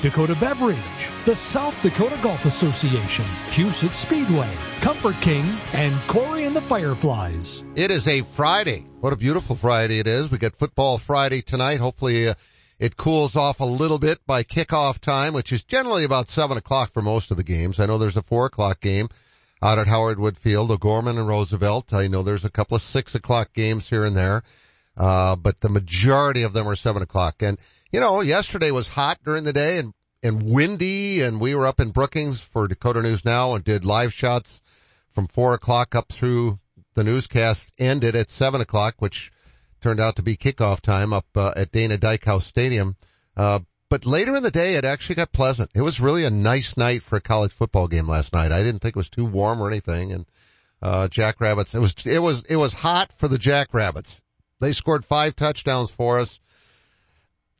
Dakota Beverage, the South Dakota Golf Association, Huset Speedway, Comfort King, and Corey and the Fireflies. It is a Friday. What a beautiful Friday it is. We got football Friday tonight. Hopefully uh, it cools off a little bit by kickoff time, which is generally about seven o'clock for most of the games. I know there's a four o'clock game out at Howard Wood Field, O'Gorman and Roosevelt. I know there's a couple of six o'clock games here and there. Uh, but the majority of them are seven o'clock. And, you know, yesterday was hot during the day and, and windy and we were up in Brookings for Dakota News Now and did live shots from four o'clock up through the newscast ended at seven o'clock, which turned out to be kickoff time up uh, at Dana Dykhouse Stadium. Uh, but later in the day, it actually got pleasant. It was really a nice night for a college football game last night. I didn't think it was too warm or anything. And, uh, Jackrabbits, it was, it was, it was hot for the Jackrabbits. They scored five touchdowns for us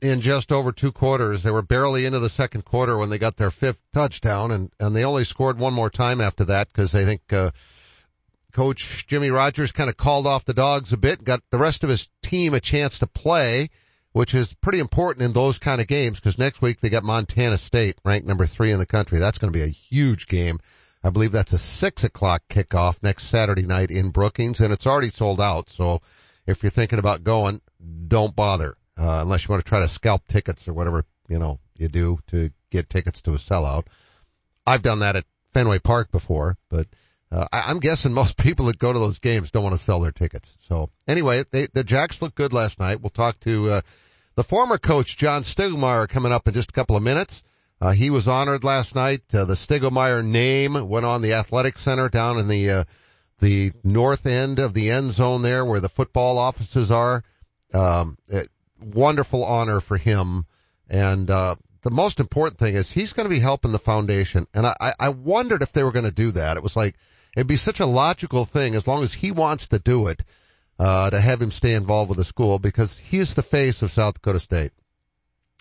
in just over two quarters. They were barely into the second quarter when they got their fifth touchdown and, and they only scored one more time after that because I think, uh, coach Jimmy Rogers kind of called off the dogs a bit, got the rest of his team a chance to play, which is pretty important in those kind of games because next week they got Montana State ranked number three in the country. That's going to be a huge game. I believe that's a six o'clock kickoff next Saturday night in Brookings and it's already sold out. So if you're thinking about going, don't bother, uh, unless you want to try to scalp tickets or whatever, you know, you do to get tickets to a sellout. I've done that at Fenway Park before, but, uh, I, am guessing most people that go to those games don't want to sell their tickets. So anyway, they, the Jacks looked good last night. We'll talk to, uh, the former coach John Stiegelmeier coming up in just a couple of minutes. Uh, he was honored last night. Uh, the Stiegelmeier name went on the athletic center down in the, uh, the north end of the end zone there where the football offices are. Um, it, wonderful honor for him. And, uh, the most important thing is he's going to be helping the foundation. And I, I wondered if they were going to do that. It was like, it'd be such a logical thing as long as he wants to do it, uh, to have him stay involved with the school because he is the face of South Dakota State.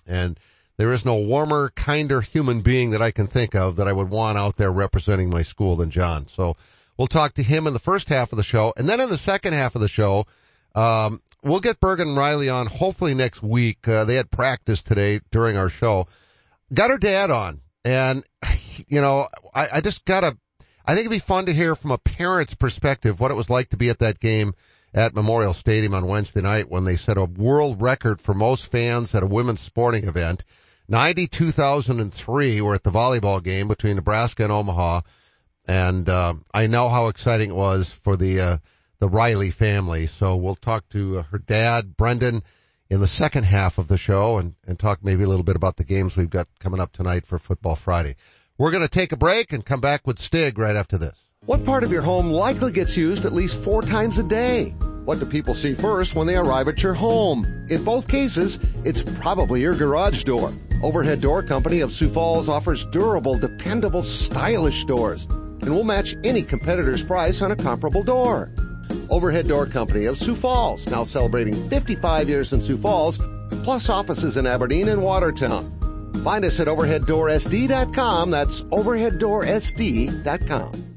And there is no warmer, kinder human being that I can think of that I would want out there representing my school than John. So We'll talk to him in the first half of the show. And then in the second half of the show, um, we'll get Bergen Reilly on hopefully next week. Uh, they had practice today during our show. Got her dad on. And, you know, I, I just gotta, I think it'd be fun to hear from a parent's perspective what it was like to be at that game at Memorial Stadium on Wednesday night when they set a world record for most fans at a women's sporting event. 92,003 were at the volleyball game between Nebraska and Omaha and uh, I know how exciting it was for the uh, the Riley family. So we'll talk to uh, her dad, Brendan, in the second half of the show, and and talk maybe a little bit about the games we've got coming up tonight for Football Friday. We're going to take a break and come back with Stig right after this. What part of your home likely gets used at least four times a day? What do people see first when they arrive at your home? In both cases, it's probably your garage door. Overhead Door Company of Sioux Falls offers durable, dependable, stylish doors and we'll match any competitor's price on a comparable door. Overhead Door Company of Sioux Falls, now celebrating 55 years in Sioux Falls, plus offices in Aberdeen and Watertown. Find us at overheaddoorsd.com. That's overheaddoorsd.com.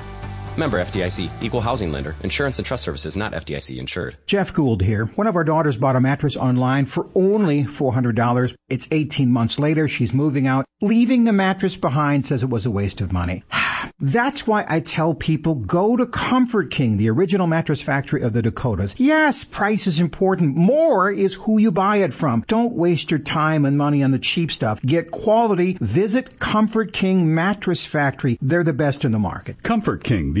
Member FDIC, equal housing lender, insurance and trust services not FDIC insured. Jeff Gould here. One of our daughters bought a mattress online for only $400. It's 18 months later. She's moving out. Leaving the mattress behind says it was a waste of money. That's why I tell people go to Comfort King, the original mattress factory of the Dakotas. Yes, price is important. More is who you buy it from. Don't waste your time and money on the cheap stuff. Get quality. Visit Comfort King Mattress Factory. They're the best in the market. Comfort King, the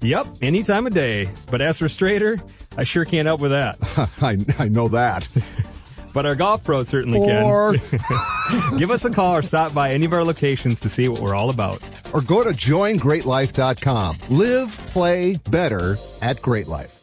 Yep, any time of day. But as for Strader, I sure can't help with that. I, I know that. but our golf pro certainly Four. can. Give us a call or stop by any of our locations to see what we're all about. Or go to joingreatlife.com. Live, play better at Great Life.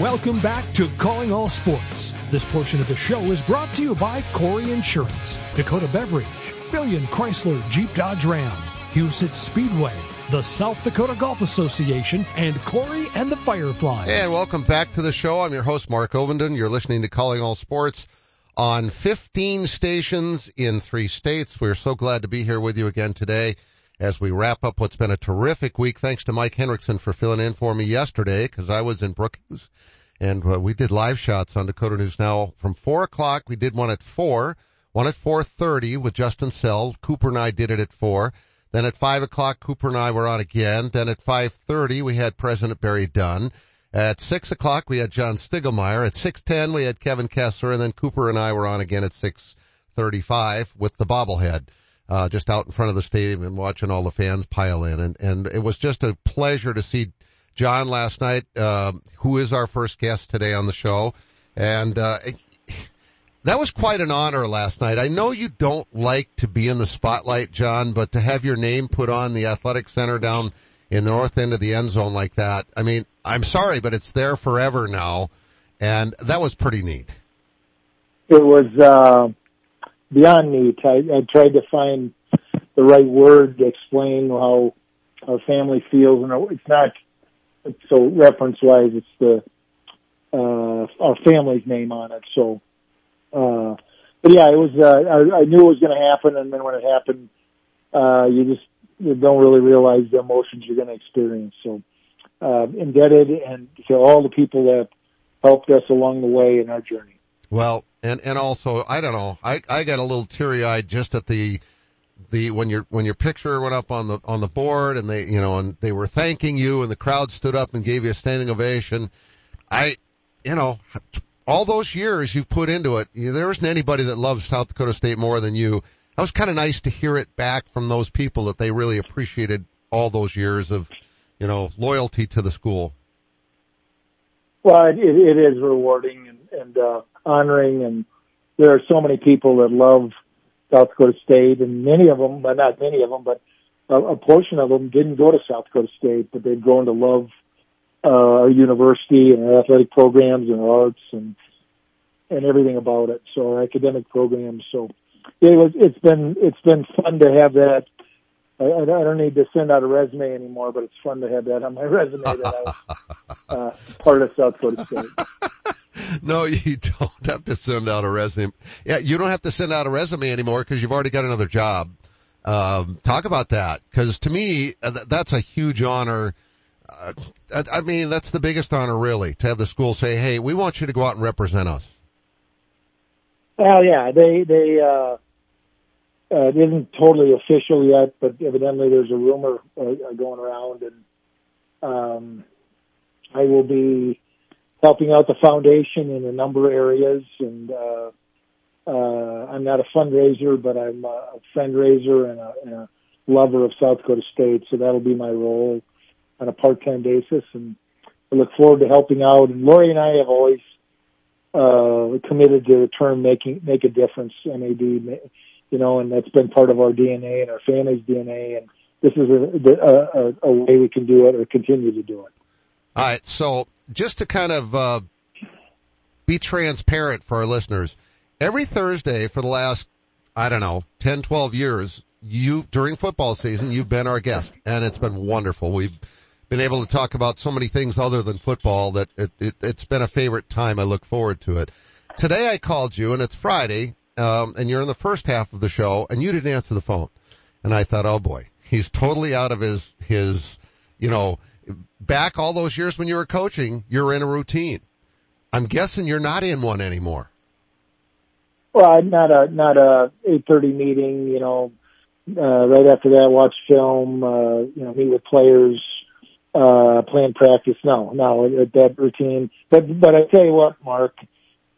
Welcome back to Calling All Sports. This portion of the show is brought to you by Corey Insurance, Dakota Beverage, Billion Chrysler Jeep Dodge Ram, Huset Speedway, the South Dakota Golf Association, and Corey and the Fireflies. And welcome back to the show. I'm your host, Mark Ovenden. You're listening to Calling All Sports on 15 stations in three states. We're so glad to be here with you again today as we wrap up what's been a terrific week. Thanks to Mike Henriksen for filling in for me yesterday because I was in Brookings and uh, we did live shots on Dakota News Now from four o'clock. We did one at four, one at 4.30 with Justin Sell. Cooper and I did it at four. Then at five o'clock, Cooper and I were on again. Then at 5.30, we had President Barry Dunn. At six o'clock, we had John Stiegelmeier. At 6.10, we had Kevin Kessler. And then Cooper and I were on again at 6.35 with the bobblehead. Uh, just out in front of the stadium and watching all the fans pile in. And, and it was just a pleasure to see John last night, um, who is our first guest today on the show. And, uh, that was quite an honor last night. I know you don't like to be in the spotlight, John, but to have your name put on the athletic center down in the north end of the end zone like that, I mean, I'm sorry, but it's there forever now. And that was pretty neat. It was, uh, beyond neat. I, I tried to find the right word to explain how our family feels, and it's not so reference wise. It's the uh, our family's name on it. So, uh, but yeah, it was. Uh, I, I knew it was going to happen, and then when it happened, uh, you just you don't really realize the emotions you're going to experience. So, uh, indebted and to all the people that helped us along the way in our journey. Well, and and also I don't know. I I got a little teary eyed just at the the when your when your picture went up on the on the board and they you know and they were thanking you and the crowd stood up and gave you a standing ovation. I you know all those years you've put into it. There isn't anybody that loves South Dakota State more than you. That was kind of nice to hear it back from those people that they really appreciated all those years of you know loyalty to the school. Well, it, it is rewarding and, and uh, honoring, and there are so many people that love South Dakota State, and many of them, but not many of them, but a, a portion of them didn't go to South Dakota State, but they've grown to love uh, our university and our athletic programs and our arts and and everything about it. So our academic programs. So it was. It's been it's been fun to have that. I, I don't need to send out a resume anymore, but it's fun to have that on my resume that I was uh, part of South Dakota State. no, you don't have to send out a resume. Yeah, you don't have to send out a resume anymore because you've already got another job. Um, talk about that because to me uh, that's a huge honor. Uh, I mean, that's the biggest honor really to have the school say, "Hey, we want you to go out and represent us." Well, yeah, they they uh, uh, it isn't totally official yet, but evidently there's a rumor uh, going around, and um, I will be helping out the foundation in a number of areas, and uh, uh, I'm not a fundraiser, but I'm a fundraiser and a, and a lover of South Dakota State. So that'll be my role on a part-time basis. And I look forward to helping out. And Lori and I have always, uh, committed to the term making, make a difference, MAD, you know, and that's been part of our DNA and our family's DNA. And this is a, a, a way we can do it or continue to do it. All right. So just to kind of, uh, be transparent for our listeners, every Thursday for the last, I don't know, 10, 12 years, you, during football season, you've been our guest and it's been wonderful. We've been able to talk about so many things other than football that it, it, it's been a favorite time. I look forward to it. Today I called you and it's Friday, um, and you're in the first half of the show and you didn't answer the phone. And I thought, oh boy, he's totally out of his, his, you know, back all those years when you were coaching, you're in a routine. I'm guessing you're not in one anymore. Well, not a not a eight thirty meeting. You know, uh, right after that, watch film. Uh, you know, meet with players, uh, plan practice. No, no, that routine. But but I tell you what, Mark,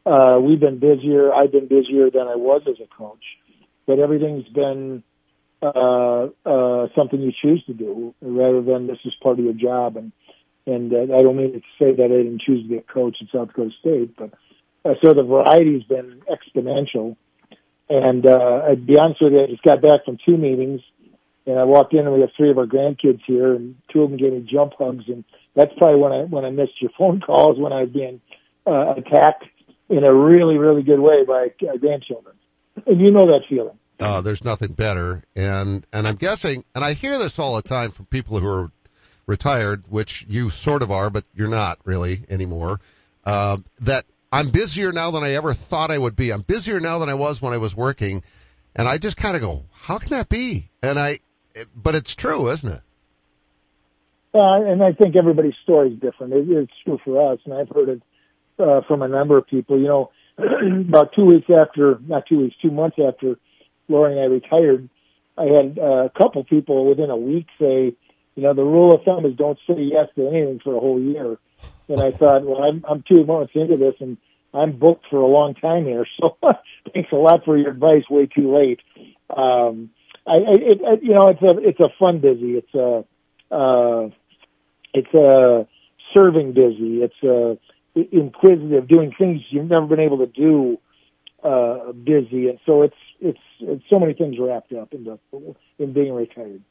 uh, we've been busier. I've been busier than I was as a coach. But everything's been uh, uh, something you choose to do rather than this is part of your job. And and uh, I don't mean to say that I didn't choose to be a coach at South Dakota State, but uh, so the variety's been exponential. And uh, I'd be honest with you, I just got back from two meetings, and I walked in and we have three of our grandkids here, and two of them gave me jump hugs, and that's probably when I when I missed your phone calls when I was being uh, attacked in a really really good way by uh, grandchildren, and you know that feeling. Uh, there's nothing better, and and I'm guessing, and I hear this all the time from people who are retired, which you sort of are, but you're not really anymore. Uh, that I'm busier now than I ever thought I would be. I'm busier now than I was when I was working. And I just kind of go, how can that be? And I, but it's true, isn't it? Uh, and I think everybody's story is different. It, it's true for us, and I've heard it uh, from a number of people. You know, about two weeks after, not two weeks, two months after Lori and I retired, I had uh, a couple people within a week say, you know, the rule of thumb is don't say yes to anything for a whole year. And I thought, well, I'm, I'm two months into this and I'm booked for a long time here. So thanks a lot for your advice. Way too late. Um, I, it, it, you know, it's a, it's a fun busy. It's a, uh, it's a serving busy. It's a inquisitive, doing things you've never been able to do, uh, busy. And so it's, it's, it's so many things wrapped up into, in being retired.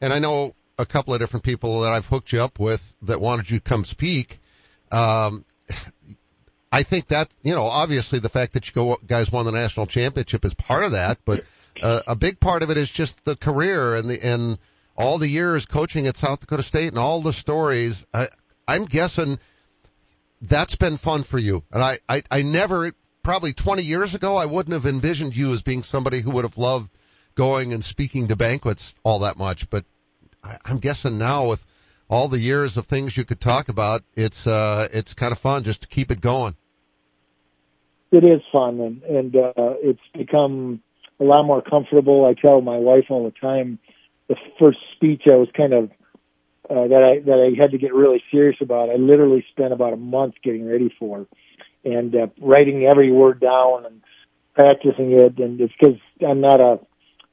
And I know a couple of different people that I've hooked you up with that wanted you to come speak. Um, I think that, you know, obviously the fact that you go, guys won the national championship is part of that, but uh, a big part of it is just the career and the, and all the years coaching at South Dakota State and all the stories. I, I'm guessing that's been fun for you. And I, I, I never, probably 20 years ago, I wouldn't have envisioned you as being somebody who would have loved going and speaking to banquets all that much, but I, I'm guessing now with all the years of things you could talk about, it's uh, it's kind of fun just to keep it going. It is fun, and and uh, it's become a lot more comfortable. I tell my wife all the time, the first speech I was kind of uh, that I that I had to get really serious about. I literally spent about a month getting ready for, and uh, writing every word down and practicing it. And it's because I'm not a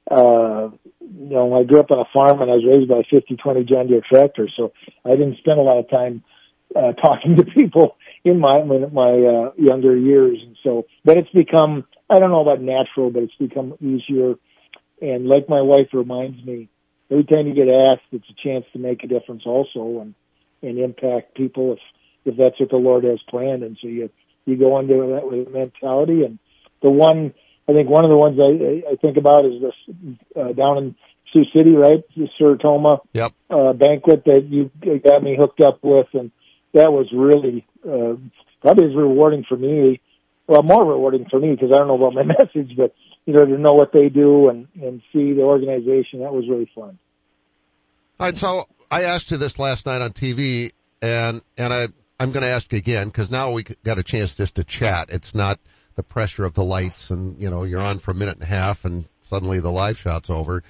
uh, you know, I grew up on a farm and I was raised by a 50-20 John Deere tractor, so I didn't spend a lot of time uh, talking to people in my my, my uh, younger years, and so. But it's become I don't know about natural, but it's become easier. And like my wife reminds me, every time you get asked, it's a chance to make a difference also, and and impact people if if that's what the Lord has planned. And so you you go into that with a mentality, and the one I think one of the ones I, I think about is this uh, down in Sioux City, right? The Sertoma yep. uh, banquet that you got me hooked up with, and that was really uh, probably as rewarding for me. Well, more rewarding for me because I don't know about my message, but you know to know what they do and and see the organization that was really fun. All right, so I asked you this last night on TV, and and I I'm going to ask again because now we got a chance just to chat. It's not the pressure of the lights and, you know, you're on for a minute and a half and suddenly the live shot's over.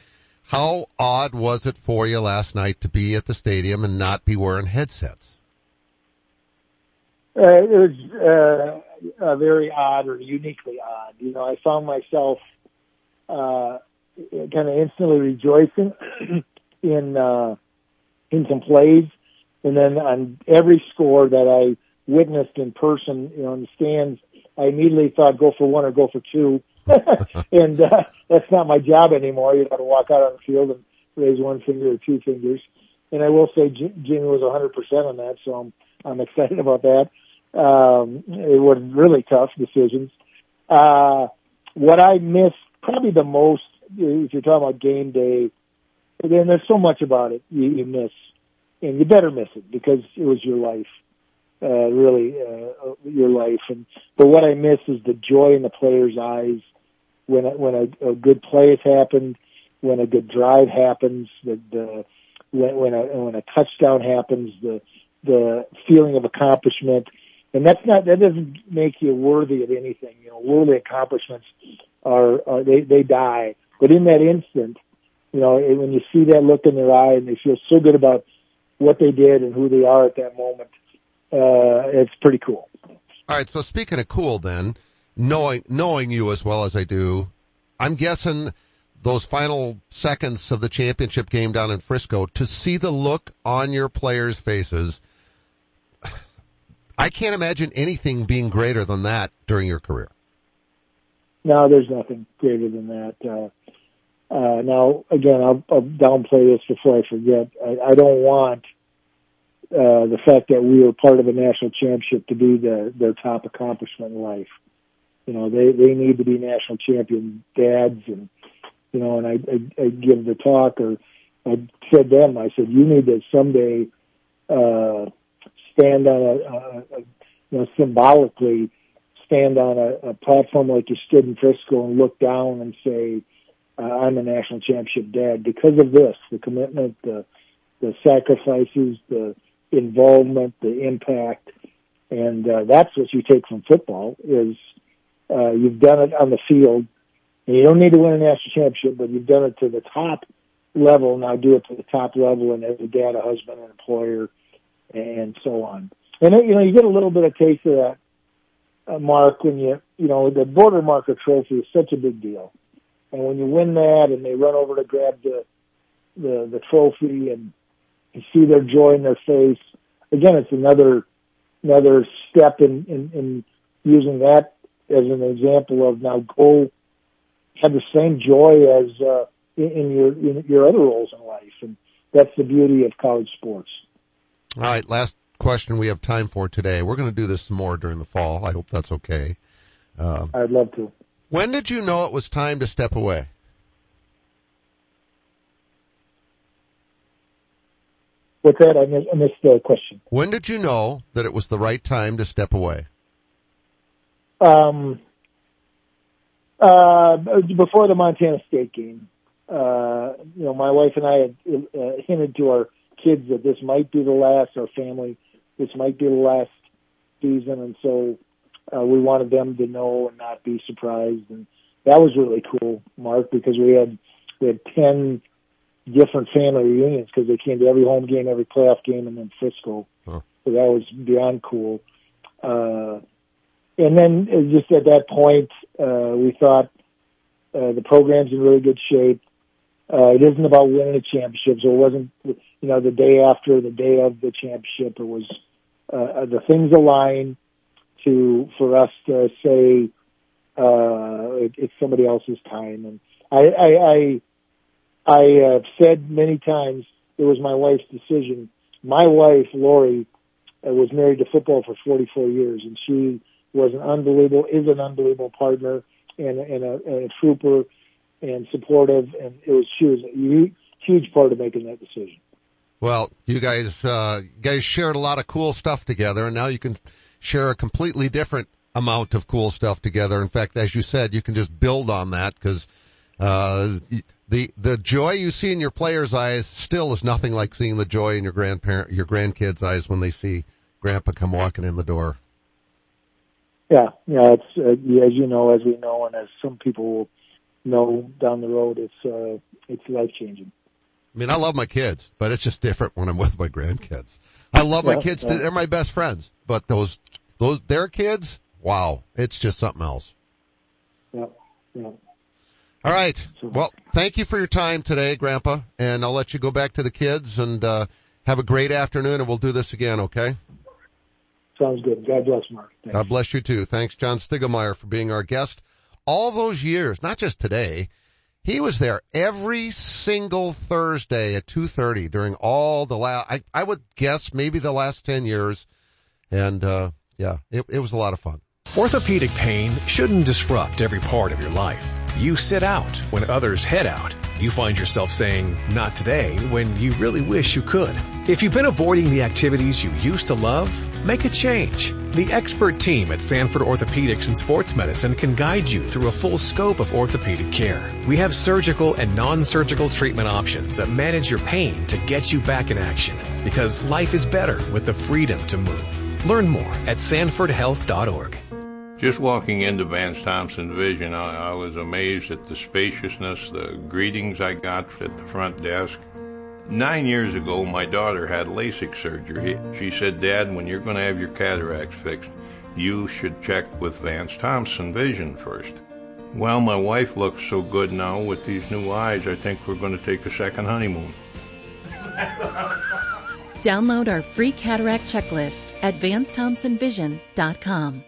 How odd was it for you last night to be at the stadium and not be wearing headsets? Uh, it was, uh, very odd or uniquely odd. You know, I found myself uh, kind of instantly rejoicing in uh, in some plays, and then on every score that I witnessed in person, you know, in the stands, I immediately thought, go for one or go for two. and uh, that's not my job anymore. You got to walk out on the field and raise one finger or two fingers. And I will say Jimmy was 100% on that, so I'm I'm excited about that. Um, it was really tough decisions. Uh, what I miss probably the most, if you're talking about game day, then there's so much about it you, you miss, and you better miss it because it was your life, uh, really uh, your life. And but what I miss is the joy in the players' eyes when when a, a good play has happened, when a good drive happens, the, the when when a when a touchdown happens, the the feeling of accomplishment. And that's not that doesn't make you worthy of anything. You know, worthy accomplishments are, are they they die. But in that instant, you know, when you see that look in their eye and they feel so good about what they did and who they are at that moment, uh, it's pretty cool. All right. So speaking of cool, then knowing knowing you as well as I do, I'm guessing those final seconds of the championship game down in Frisco to see the look on your players' faces. I can't imagine anything being greater than that during your career. No, there's nothing greater than that. Uh, uh, now, again, I'll, I'll downplay this before I forget. I, I don't want uh, the fact that we were part of a national championship to be the, their top accomplishment in life. You know, they they need to be national champion dads, and you know, and I I, I give the talk, or I said them, I said, you need to someday uh, stand on a, a, a you know symbolically stand on a, a platform like you stood in Frisco and look down and say, uh, I'm a national championship dad because of this, the commitment, the, the sacrifices, the involvement, the impact. And, uh, that's what you take from football is, uh, you've done it on the field and you don't need to win a national championship, but you've done it to the top level. Now do it to the top level and as a dad, a husband, an employer, and so on. And, you know, you get a little bit of taste of that uh, mark when you, you know, the border marker trophy is such a big deal. And when you win that and they run over to grab the, the, the trophy and you see their joy in their face, again, it's another, another step in, in, in using that as an example of now go have the same joy as, uh, in, in your, in your other roles in life. And that's the beauty of college sports. All right. Last question we have time for today. We're going to do this some more during the fall. I hope that's okay. Um, I'd love to. When did you know it was time to step away? What's that? I missed, I missed the question. When did you know that it was the right time to step away? Um, uh, before the Montana State game, uh, you know, my wife and I had uh, hinted to our kids that this might be the last, our family, this might be the last season, and so uh, we wanted them to know and not be surprised, and that was really cool, Mark, because we had we had ten different family reunions because they came to every home game, every playoff game, and then Frisco. Huh. So that was beyond cool. Uh, and then uh, just at that point, uh, we thought uh, the program's in really good shape. Uh, it isn't about winning a championship, so it wasn't, you know, the day after, the day of the championship. It was uh, the things align to for us to say uh, it, it's somebody else's time. And I, I, I, I have said many times it was my wife's decision. My wife, Lori, uh, was married to football for 44 years, and she was an unbelievable, is an unbelievable partner and, and, a, and a trooper and supportive, and it was she was a huge, huge part of making that decision. Well, you guys, uh, you guys shared a lot of cool stuff together, and now you can share a completely different amount of cool stuff together. In fact, as you said, you can just build on that because uh, the the joy you see in your players' eyes still is nothing like seeing the joy in your grandparent your grandkids' eyes when they see Grandpa come walking in the door. Yeah, yeah, it's uh, as you know, as we know, and as some people will know down the road, it's uh, it's life changing. I mean, I love my kids, but it's just different when I'm with my grandkids. I love my kids; yeah. they're my best friends. But those those their kids, wow, it's just something else. Yep. Yep. All right. Well, thank you for your time today, Grandpa, and I'll let you go back to the kids and uh, have a great afternoon, and we'll do this again. Okay. Sounds good. God bless, Mark. Thanks. God bless you too. Thanks, John Stiegelmeier, for being our guest all those years, not just today. He was there every single Thursday at 2.30 during all the last, I, I would guess maybe the last 10 years. And, uh, yeah, it, it was a lot of fun. Orthopedic pain shouldn't disrupt every part of your life. You sit out when others head out. You find yourself saying, not today, when you really wish you could. If you've been avoiding the activities you used to love, make a change. The expert team at Sanford Orthopedics and Sports Medicine can guide you through a full scope of orthopedic care. We have surgical and non-surgical treatment options that manage your pain to get you back in action. Because life is better with the freedom to move. Learn more at sanfordhealth.org. Just walking into Vance Thompson Vision, I, I, was amazed at the spaciousness, the greetings I got at the front desk. Nine years ago, my daughter had LASIK surgery. She said, Dad, when you're going to have your cataracts fixed, you should check with Vance Thompson Vision first. Well, my wife looks so good now with these new eyes, I think we're going to take a second honeymoon. Download our free cataract checklist at VanceThompsonVision.com.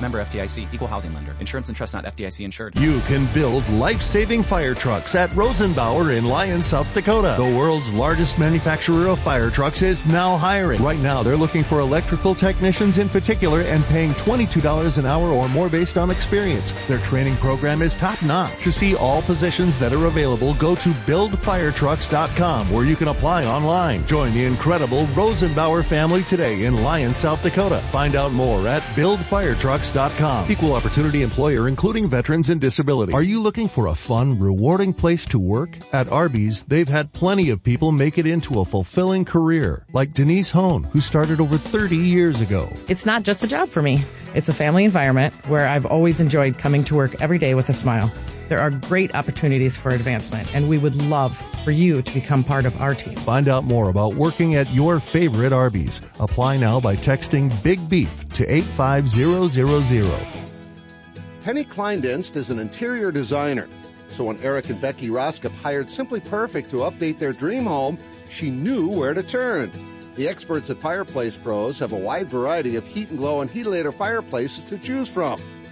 Member FDIC, equal housing lender. Insurance and trust not FDIC insured. You can build life-saving fire trucks at Rosenbauer in Lyon, South Dakota. The world's largest manufacturer of fire trucks is now hiring. Right now, they're looking for electrical technicians in particular and paying $22 an hour or more based on experience. Their training program is top-notch. To see all positions that are available, go to buildfiretrucks.com where you can apply online. Join the incredible Rosenbauer family today in Lyon, South Dakota. Find out more at buildfiretrucks.com. Equal opportunity employer, including veterans and disability. Are you looking for a fun, rewarding place to work? At Arby's, they've had plenty of people make it into a fulfilling career, like Denise Hone, who started over 30 years ago. It's not just a job for me. It's a family environment where I've always enjoyed coming to work every day with a smile. There are great opportunities for advancement, and we would love for you to become part of our team. Find out more about working at your favorite Arby's. Apply now by texting Big Beef to 85000. Penny Kleindienst is an interior designer. So when Eric and Becky Roskop hired Simply Perfect to update their dream home, she knew where to turn. The experts at Fireplace Pros have a wide variety of heat and glow and heatilator fireplaces to choose from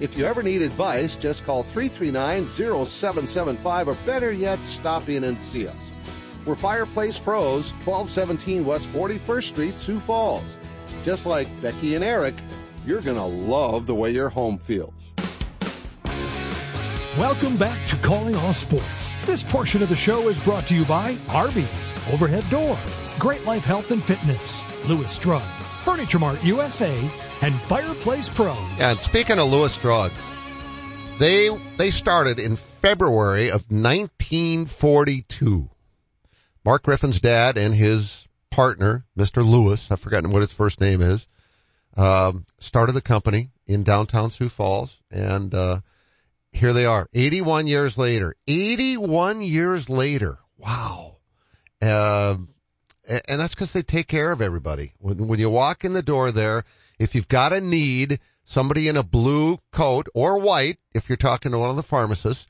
If you ever need advice, just call 339-0775 or better yet, stop in and see us. We're Fireplace Pros, 1217 West 41st Street, Sioux Falls. Just like Becky and Eric, you're going to love the way your home feels. Welcome back to Calling All Sports. This portion of the show is brought to you by Arby's, Overhead Door, Great Life Health and Fitness, Lewis Drug, Furniture Mart USA, and Fireplace Pro. And speaking of Lewis Drug, they they started in February of 1942. Mark Griffin's dad and his partner, Mr. Lewis, I've forgotten what his first name is, um, started the company in downtown Sioux Falls, and uh, here they are, 81 years later. 81 years later. Wow. Uh, and that's because they take care of everybody. When, when you walk in the door there, if you've got a need, somebody in a blue coat or white, if you're talking to one of the pharmacists,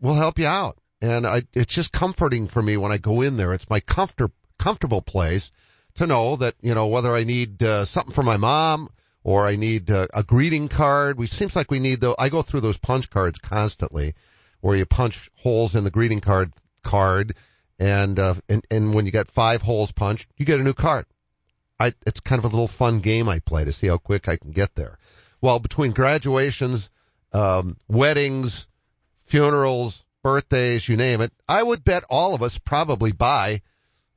will help you out. And I, it's just comforting for me when I go in there. It's my comfort, comfortable place to know that, you know, whether I need uh, something for my mom or I need uh, a greeting card. We seems like we need though. I go through those punch cards constantly where you punch holes in the greeting card card and, uh, and, and when you get five holes punched, you get a new card. I, it's kind of a little fun game I play to see how quick I can get there. Well, between graduations, um, weddings, funerals, birthdays, you name it, I would bet all of us probably buy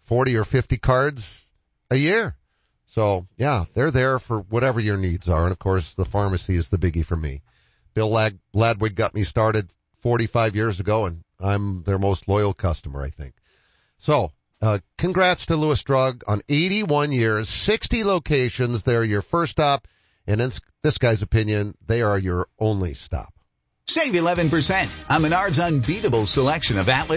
40 or 50 cards a year. So yeah, they're there for whatever your needs are. And of course, the pharmacy is the biggie for me. Bill Lad- Ladwig got me started 45 years ago and I'm their most loyal customer, I think. So, uh, congrats to Lewis Drug on 81 years, 60 locations. They're your first stop. And in this guy's opinion, they are your only stop. Save 11% on Menard's unbeatable selection of Atlas